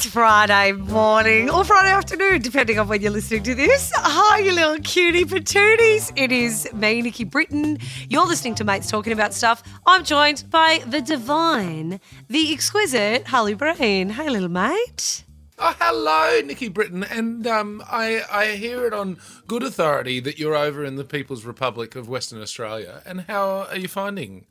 It's Friday morning or Friday afternoon, depending on when you're listening to this. Hi, you little cutie patooties. It is me, Nikki Britton. You're listening to Mates Talking About Stuff. I'm joined by the divine, the exquisite Harley Breen. Hey, little mate. Oh, hello, Nikki Britton, and um, I, I hear it on good authority that you're over in the People's Republic of Western Australia. And how are you finding?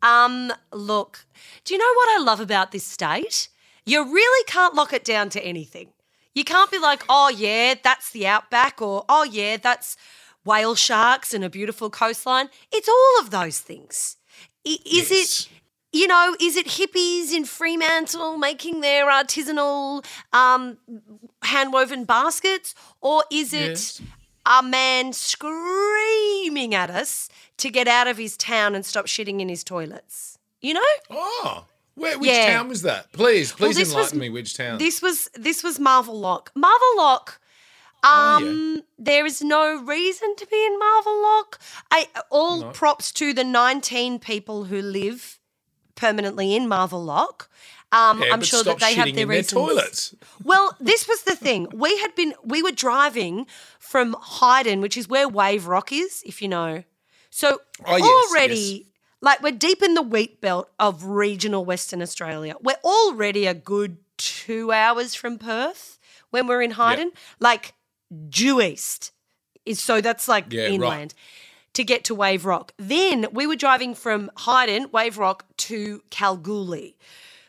Um, look, do you know what I love about this state? You really can't lock it down to anything. You can't be like, oh, yeah, that's the outback, or oh, yeah, that's whale sharks and a beautiful coastline. It's all of those things. Is Yes. it, you know, is it hippies in Fremantle making their artisanal um, hand woven baskets, or is it Yes. a man screaming at us to get out of his town and stop shitting in his toilets? You know? Oh, where, which Yeah. town was that? Please, please was- enlighten me. Which town? This was this was Marvel Loch. Marvel Loch. Oh, Um, there is no reason to be in Marvel Loch. I all No. props to the 19 people who live permanently in Marvel Loch. Um, Yeah, I'm sure that they have their in their toilets. Well, this was the thing. We had been we were driving from Hyden, which is where Wave Rock is, if you know. So Oh, yes, already like we're deep in the wheat belt of regional Western Australia. We're already a good two hours from Perth when we're in Hyden. Like due east. Is so that's like Yeah, right. inland. To get to Wave Rock. Then we were driving from Hyden, Wave Rock, to Kalgoorlie,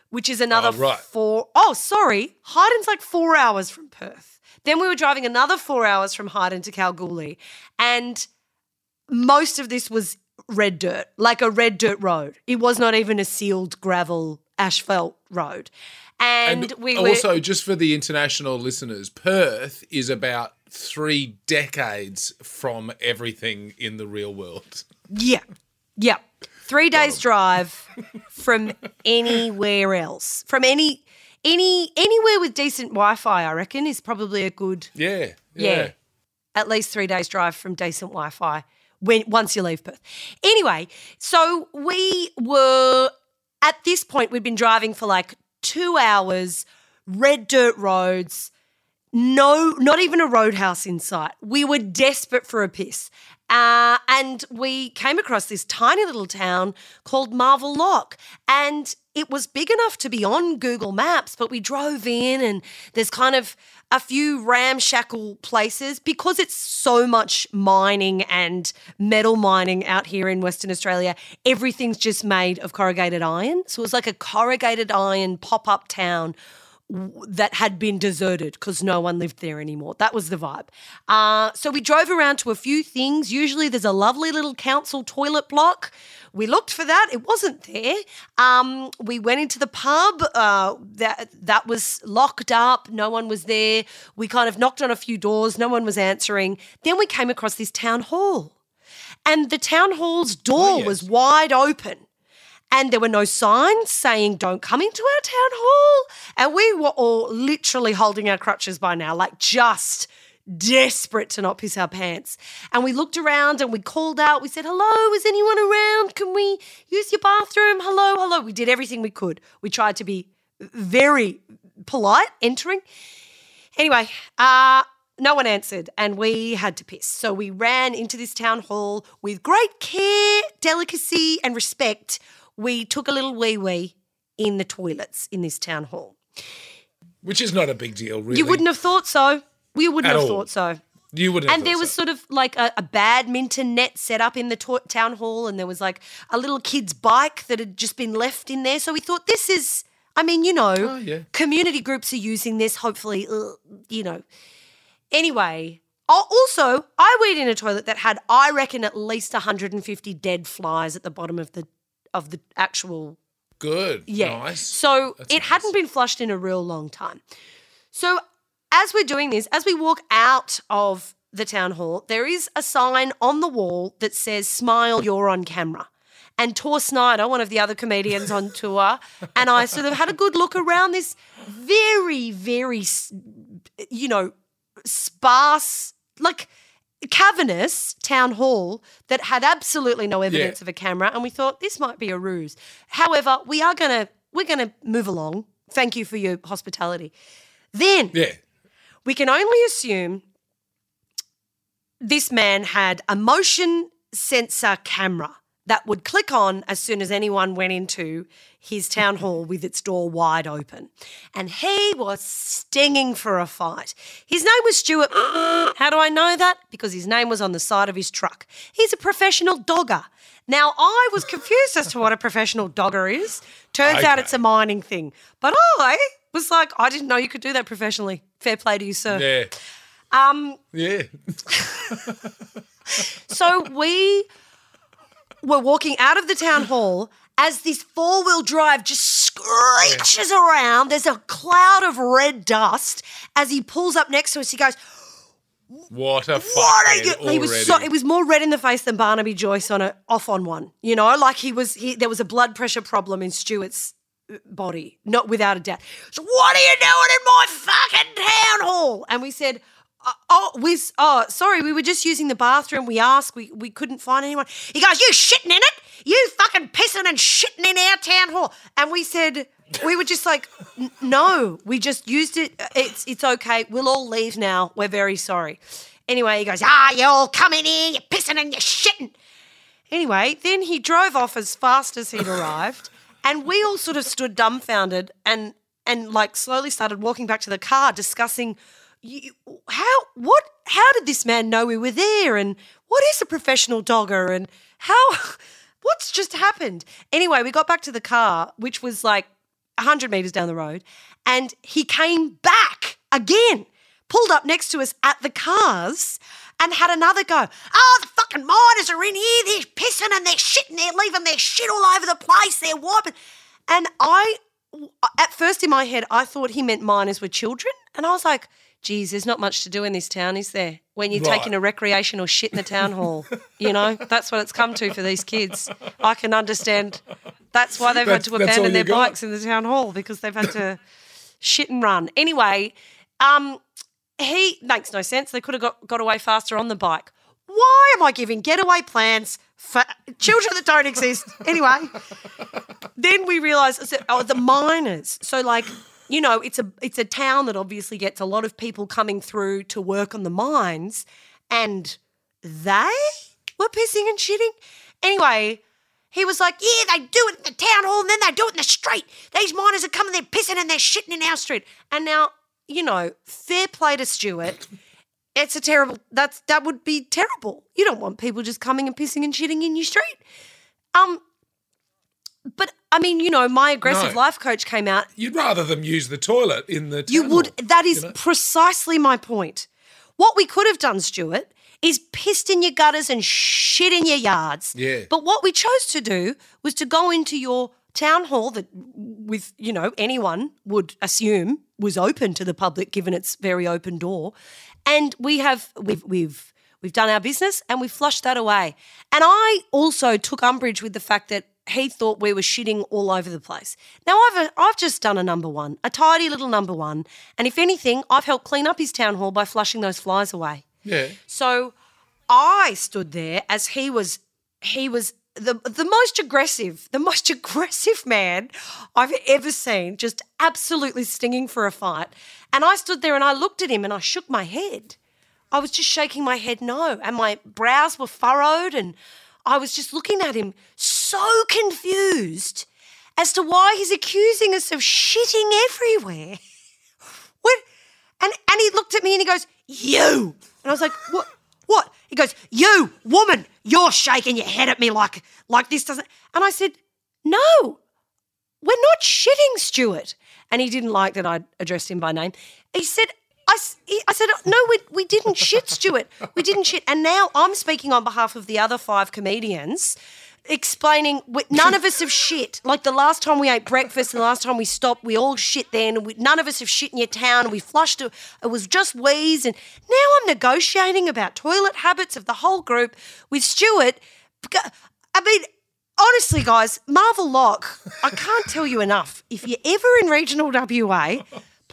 which is another Oh, right. four oh sorry Hyden's like four hours from Perth then we were driving another four hours from Hyden to Kalgoorlie and most of this was red dirt like a red dirt road. It was not even a sealed gravel asphalt road. And, And we were also, just for the international listeners, Perth is about three decades from everything in the real world. yeah. Yeah. Three days drive from anywhere else. From any any anywhere with decent wi-fi i reckon is probably a good Yeah, Yeah. yeah. At least three days drive from decent Wi Fi when once you leave Perth. Anyway, so we were at this point, we'd been driving for like two hours, red dirt roads, no, not even a roadhouse in sight. We were desperate for a piss. Uh, and we came across this tiny little town called Marvel Loch. And it was big enough to be on Google Maps, but we drove in and there's kind of a few ramshackle places because it's so much mining and metal mining out here in Western Australia. Everything's just made of corrugated iron. So it was like a corrugated iron pop up town that had been deserted because no one lived there anymore. That was the vibe. Uh, so we drove around to a few things. Usually there's a lovely little council toilet block. We looked for that. It wasn't there. Um, we went into the pub. Uh, that that was locked up. No one was there. We kind of knocked on a few doors. No one was answering. Then we came across this town hall, and the town hall's door yes. was wide open and there were no signs saying don't come into our town hall. And we were all literally holding our crutches by now like just desperate to not piss our pants. And we looked around and we called out. We said hello is anyone around? Can we use your bathroom? Hello hello. We did everything we could. We tried to be very polite entering. Anyway, uh, no one answered, and we had to piss. So we ran into this town hall with great care, delicacy, and respect. We took a little wee wee in the toilets in this town hall. Which is not a big deal, really. You wouldn't have thought so. We wouldn't At have all. thought so. You wouldn't. have And there was so. sort of like a, a badminton net set up in the to- town hall, and there was like a little kid's bike that had just been left in there. So we thought this is, I mean, you know, Oh, yeah. community groups are using this. Hopefully, uh, you know. Anyway, also, I weed in a toilet that had, I reckon, at least 150 dead flies at the bottom of the of the actual good. yeah. Nice. So That's it nice. hadn't been flushed in a real long time. So as we're doing this, as we walk out of the town hall, there is a sign on the wall that says, Smile, you're on camera. And Tor Snyder, one of the other comedians on tour, and I sort of had a good look around this very, very, you know, sparse, like cavernous town hall that had absolutely no evidence Yeah. of a camera and we thought this might be a ruse however we are going to we're going to move along Thank you for your hospitality. Then Yeah. we can only assume this man had a motion sensor camera that would click on as soon as anyone went into his town hall with its door wide open. And he was stinging for a fight. His name was Stuart. How do I know that? Because his name was on the side of his truck. He's a professional dogger. Now, I was confused as to what a professional dogger is. Turns out it's a mining thing. But I was like, I didn't know you could do that professionally. Fair play to you, sir. Yeah. Um, Yeah. so we were walking out of the town hall as this four wheel drive just screeches around. There's a cloud of red dust. As he pulls up next to us, he goes, What a What are fuckhead you? He was so. It was more red in the face than Barnaby Joyce on a off on one. You know, like he was. He, there was a blood pressure problem in Stuart's uh, body, not without a doubt. So what are you doing in my fucking town hall? And we said. "Uh, Oh, we oh, sorry. We were just using the bathroom. We asked. We we couldn't find anyone. He goes, "You shitting in it? You fucking pissing and shitting in our town hall?" And we said, we were just like, "No, we just used it. It's it's okay. We'll all leave now. We're very sorry." Anyway, he goes, "Ah, you all come in here. You're pissing and you're shitting." Anyway, then he drove off as fast as he'd arrived, and we all sort of stood dumbfounded and and like slowly started walking back to the car, discussing you, how what how did this man know we were there, and what is a professional dogger, and how what's just happened. Anyway, we got back to the car, which was like hundred meters down the road, and he came back again, pulled up next to us at the cars and had another go. Oh, the fucking miners are in here. They're pissing and they're shitting. They're leaving their shit all over the place. They're wiping. And I, at first in my head, I thought he meant miners were children. And I was like, geez, there's not much to do in this town, is there? When you're Right. taking a recreational shit in the town hall. You know, that's what it's come to for these kids. I can understand. That's why they've had to abandon their got. bikes in the town hall because they've had to shit and run. Anyway, um, he makes no sense. They could have got, got away faster on the bike. Why am I giving getaway plans for children that don't exist? Anyway, then we realised oh, the miners. So like, you know, it's a it's a town that obviously gets a lot of people coming through to work on the mines, and they were pissing and shitting. Anyway, he was like, Yeah, they do it in the town hall and then they do it in the street. These miners are coming, they're pissing and they're shitting in our street. And now, you know, fair play to Stuart. It's a terrible that's that would be terrible. You don't want people just coming and pissing and shitting in your street. Um but I mean, you know, my aggressive No. life coach came out You'd rather them use the toilet in the. you would. That is you know? precisely my point. What we could have done, Stuart, is pissed in your gutters and shit in your yards. Yeah. But what we chose to do was to go into your town hall that, with you know, anyone would assume was open to the public, given its very open door, and we have we've we've. We've done our business and we flushed that away. And I also took umbrage with the fact that he thought we were shitting all over the place. Now I've uh, I've just done a number one, a tidy little number one, and if anything, I've helped clean up his town hall by flushing those flies away. Yeah. So I stood there as he was he was the the most aggressive, the most aggressive man I've ever seen, just absolutely stinging for a fight. And I stood there and I looked at him and I shook my head. I was just shaking my head no, and my brows were furrowed and I was just looking at him so confused as to why he's accusing us of shitting everywhere. What? And and he looked at me and he goes, "You." And I was like, "What? What?" He goes, "You, woman, you're shaking your head at me like like this doesn't." And I said, "No, we're not shitting, Stuart." And he didn't like that I addressed him by name. He said. I, I said, uh, no, we, we didn't shit, Stuart. We didn't shit. And now I'm speaking on behalf of the other five comedians, explaining we, none of us have shit. Like the last time we ate breakfast and the last time we stopped, we all shit then. And we, none of us have shit in your town. We flushed it. It was just wheeze. And now I'm negotiating about toilet habits of the whole group with Stuart. I mean, honestly, guys, Marvel Loch, I can't tell you enough. If you're ever in regional WA,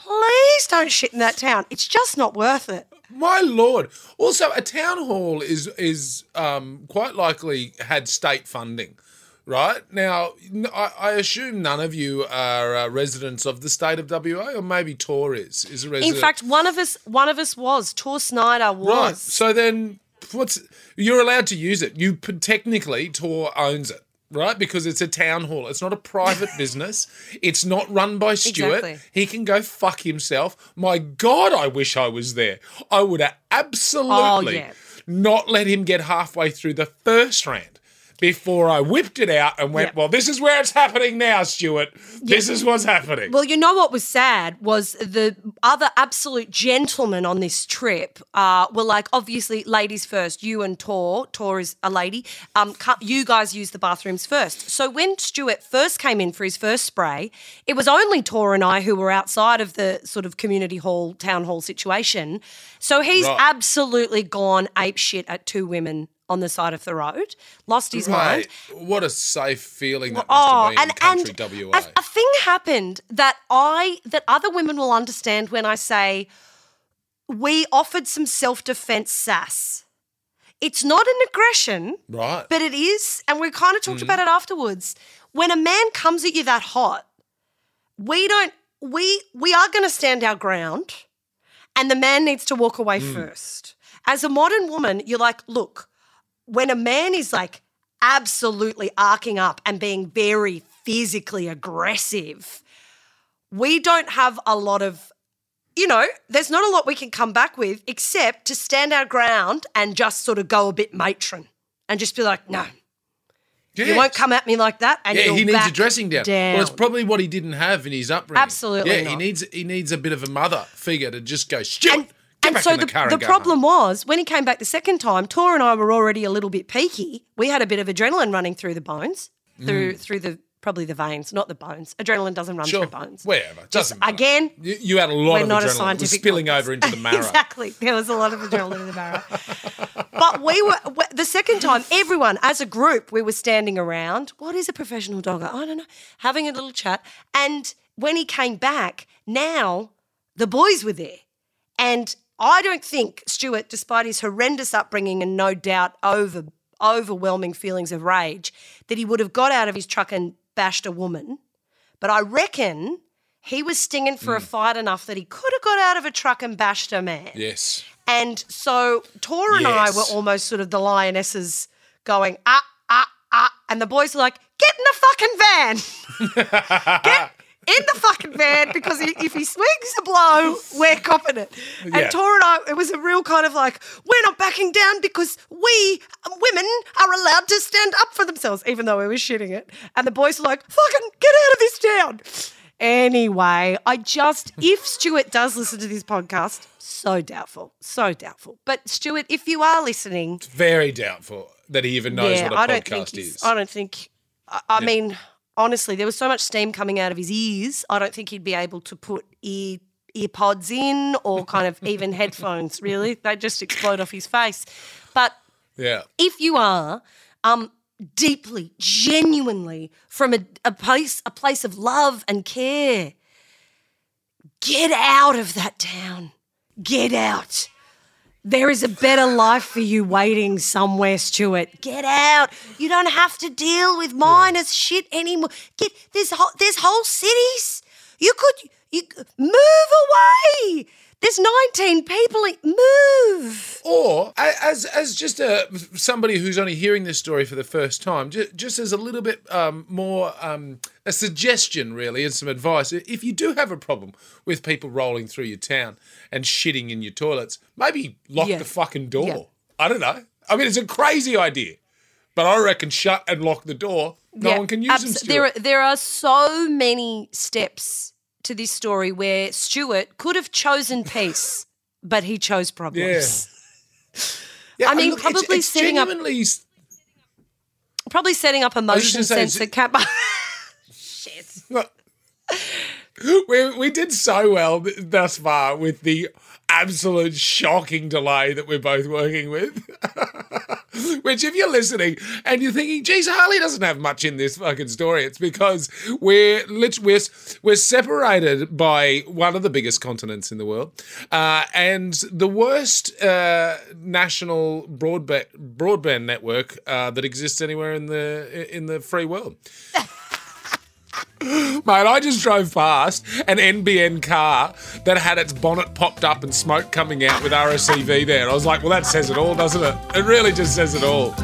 please don't shit in that town. It's just not worth it. My lord! Also, a town hall is is um, quite likely had state funding right? Now, I assume none of you are uh, residents of the state of WA, or maybe Tor is is a resident. In fact, one of us one of us was. Tor Snyder was. right. So then, what's you're allowed to use it? You technically Tor owns it. Right, because it's a town hall. It's not a private business. It's not run by Stuart. Exactly. He can go fuck himself. My God, I wish I was there. I would have absolutely Oh, yeah. not let him get halfway through the first round before I whipped it out and went, Yep. Well, this is where it's happening now, Stuart. This is what's happening. Well, you know what was sad was the other absolute gentlemen on this trip uh, were like, obviously, ladies first. You and Tor, Tor is a lady. Um, you guys use the bathrooms first. So when Stuart first came in for his first spray, it was only Tor and I who were outside of the sort of community hall, town hall situation. So he's Right. absolutely gone ape shit at two women on the side of the road, lost his mind. What a safe feeling that must Oh, have been and country and WA. a, a thing happened that I that other women will understand when I say we offered some self defense sass. It's not an aggression, right. but it is, and we kind of talked Mm. about it afterwards. When a man comes at you that hot, we don't we we are going to stand our ground, and the man needs to walk away Mm. first. As a modern woman, you're like, look, when a man is like absolutely arcing up and being very physically aggressive, we don't have a lot of, you know, there's not a lot we can come back with except to stand our ground and just sort of go a bit matron and just be like, no, you won't come at me like that. And Yeah, he needs a dressing down. Well, it's probably what he didn't have in his upbringing. Absolutely Yeah, he needs he needs a bit of a mother figure to just go, Stuart, and, and so the, the, the problem home." was when he came back the second time, Tor and I were already a little bit peaky. We had a bit of adrenaline running through the bones, through through the probably the veins, not the bones. Adrenaline doesn't run Mm. Sure, through bones. wherever. Just Doesn't again, You, you had a lot we're of not a adrenaline. Was scientific spilling over into the marrow. exactly. There was a lot of adrenaline in the marrow. but we were the second time. Everyone, as a group, we were standing around. What is a professional dogger? I don't know. Having a little chat. And when he came back, now the boys were there, and I don't think Stuart, despite his horrendous upbringing and no doubt over overwhelming feelings of rage, that he would have got out of his truck and bashed a woman. But I reckon he was stinging for a Hmm. fight enough that he could have got out of a truck and bashed a man. Yes. And so Tor and I were almost sort of the lionesses going, ah, ah, ah. And the boys were like, get in the fucking van. get in the fucking van because if he swings a blow, we're copping it. And Yeah. Tor and I, it was a real kind of like, we're not backing down because we um, women are allowed to stand up for themselves, even though we were shitting it. And the boys were like, fucking get out of this town. Anyway, I just, if Stuart does listen to this podcast, so doubtful, so doubtful. But Stuart, if you are listening, it's Very doubtful that he even knows yeah, what a I don't think podcast is. I don't think, I, I mean, honestly, there was so much steam coming out of his ears. I don't think he'd be able to put ear ear pods in or kind of even headphones. Really, they just explode off his face. But yeah. if you are um, deeply, genuinely from a, a place a place of love and care, get out of that town. Get out. There is a better life for you waiting somewhere, Stuart. Get out. You don't have to deal with minus shit anymore. Get there's whole, there's whole cities. You could you move away. There's 19 people. Move. Or as as just a somebody who's only hearing this story for the first time, just, just as a little bit um, more um, a suggestion, really, and some advice. If you do have a problem with people rolling through your town and shitting in your toilets, maybe lock Yeah. the fucking door. Yeah. I don't know. I mean, it's a crazy idea, but I reckon shut and lock the door. No Yeah, one can use them. Stuart. There, are, there are so many steps to this story where Stuart could have chosen peace, but he chose problems. Yeah, I mean, look, probably it's setting up- Probably setting up a motion sensor. Look, we we did so well thus far with the absolute shocking delay that we're both working with. Which, if you're listening and you're thinking, geez, Harley doesn't have much in this fucking story, it's because we're lit- we're, we're separated by one of the biggest continents in the world uh, and the worst uh, national broadband broadband network uh, that exists anywhere in the in the free world. Mate, I just drove past an NBN car that had its bonnet popped up and smoke coming out with RSCV there. And I was like, well, that says it all, doesn't it? It really just says it all.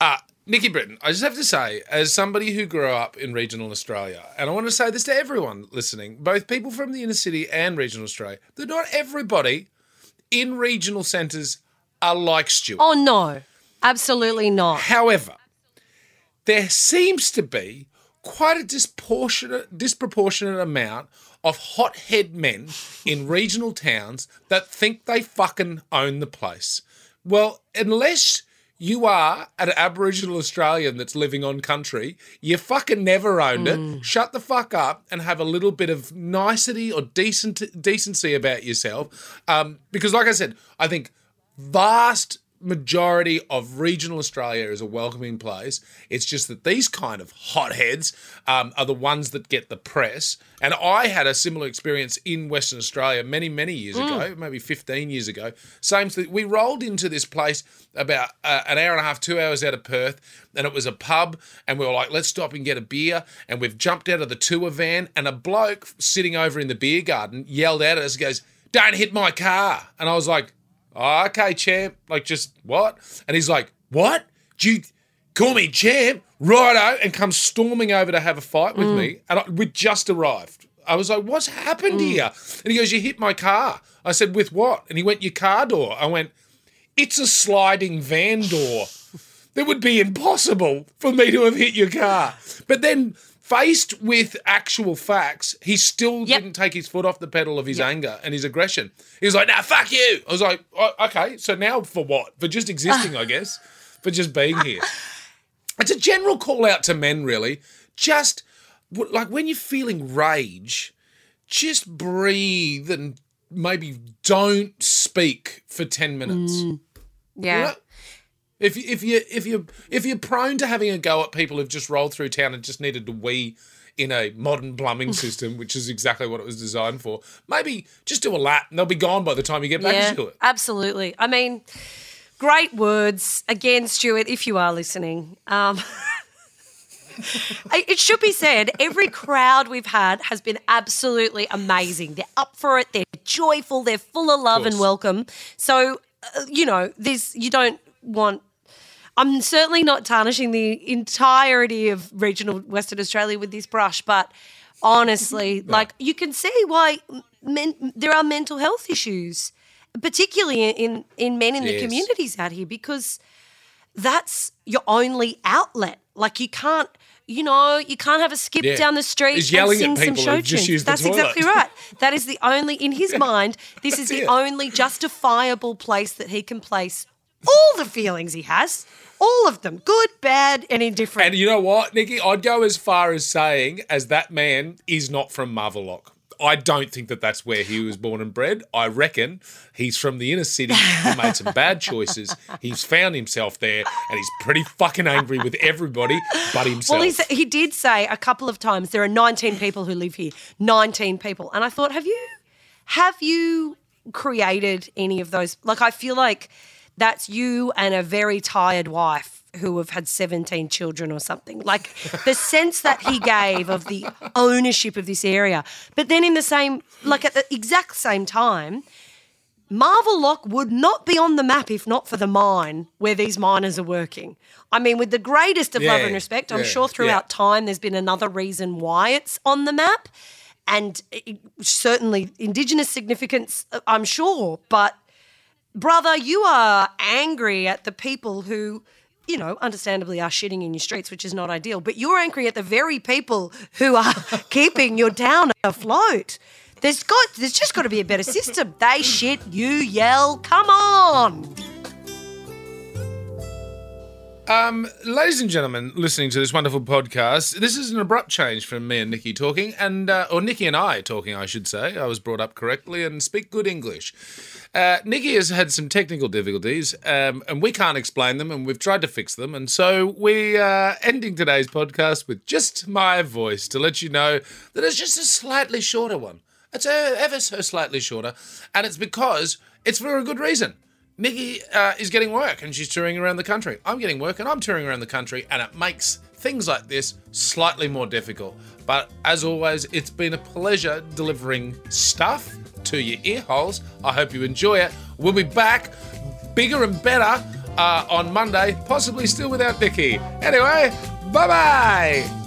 Uh, Nikki Britton, I just have to say, as somebody who grew up in regional Australia, and I want to say this to everyone listening, both people from the inner city and regional Australia, that not everybody in regional centres are like Stuart. Oh, no. Absolutely not. However, there seems to be quite a disproportionate, disproportionate amount of hothead men in regional towns that think they fucking own the place. Well, unless you are an Aboriginal Australian that's living on country, you fucking never owned it. Shut the fuck up and have a little bit of nicety or decent decency about yourself. Um, because, like I said, I think vast majority of regional Australia is a welcoming place. It's just that these kind of hotheads um, are the ones that get the press. And I had a similar experience in Western Australia many, many years ago, maybe 15 years ago. Same thing. We rolled into this place about uh, an hour and a half, two hours out of Perth, and it was a pub. And we were like, let's stop and get a beer. And we've jumped out of the tour van, and a bloke sitting over in the beer garden yelled out at us, goes, Don't hit my car. And I was like, oh, okay, champ. Like, just what? And he's like, what? Do you call me champ? Righto. And comes storming over to have a fight with mm. me. And I, we just arrived. I was like, what's happened mm. here? And he goes, you hit my car. I said, with what? And he went, your car door. I went, it's a sliding van door. It would be impossible for me to have hit your car. But then, faced with actual facts, he still Yep. didn't take his foot off the pedal of his anger and his aggression. He was like, nah, fuck you. I was like, oh, okay, so now for what? For just existing, I guess. For just being here. It's a general call out to men, really. Just like when you're feeling rage, just breathe and maybe don't speak for 10 minutes. Mm. Yeah. You know? If you- if you if you if you're prone to having a go at people who've just rolled through town and just needed to wee in a modern plumbing system, which is exactly what it was designed for, maybe just do a lap and they'll be gone by the time you get back Yeah, to it. absolutely. I mean, great words again, Stuart. If you are listening, um, it should be said every crowd we've had has been absolutely amazing. They're up for it. They're joyful. They're full of love and welcome. So, uh, you know, this you don't want. I'm certainly not tarnishing the entirety of regional Western Australia with this brush, but honestly, like you can see why men, there are mental health issues, particularly in in men in the communities out here, because that's your only outlet. Like you can't, you know, you can't have a skip Yeah. down the street He's and sing some show tunes. That's exactly right. That is the only in his mind. This is the it. only justifiable place that he can place all the feelings he has, all of them, good, bad, and indifferent. And you know what, Nikki? I'd go as far as saying, as that man is not from Marvel Loch. I don't think that that's where he was born and bred. I reckon he's from the inner city. He made some bad choices. He's found himself there, and he's pretty fucking angry with everybody but himself. Well, he did say a couple of times there are 19 people who live here. 19 people, and I thought, have you, have you created any of those? Like, I feel like that's you and a very tired wife who have had 17 children or something. Like the sense that he gave of the ownership of this area, but then in the same, like at the exact same time. Marvel Loch would not be on the map if not for the mine where these miners are working. I mean, with the greatest of love and respect, I'm yeah, sure throughout yeah. time there's been another reason why it's on the map. And it- certainly Indigenous significance, uh, I'm sure. But brother, you are angry at the people who, you know, understandably are shitting in your streets, which is not ideal. But you're angry at the very people who are keeping your town afloat. There's got, there's just got to be a better system. They shit, you yell. Come on. Um, ladies and gentlemen, listening to this wonderful podcast, this is an abrupt change from me and Nikki talking, and uh, or Nikki and I talking, I should say. I was brought up correctly and speak good English. Uh, Nikki has had some technical difficulties, um, and we can't explain them, and we've tried to fix them, and so we are ending today's podcast with just my voice to let you know that it's just a slightly shorter one. It's ever so slightly shorter, and it's because it's for a good reason. Nikki uh, is getting work and she's touring around the country. I'm getting work and I'm touring around the country, and it makes things like this slightly more difficult. But as always, it's been a pleasure delivering stuff to your ear holes. I hope you enjoy it. We'll be back bigger and better uh, on Monday, possibly still without Vicky. Anyway, bye bye.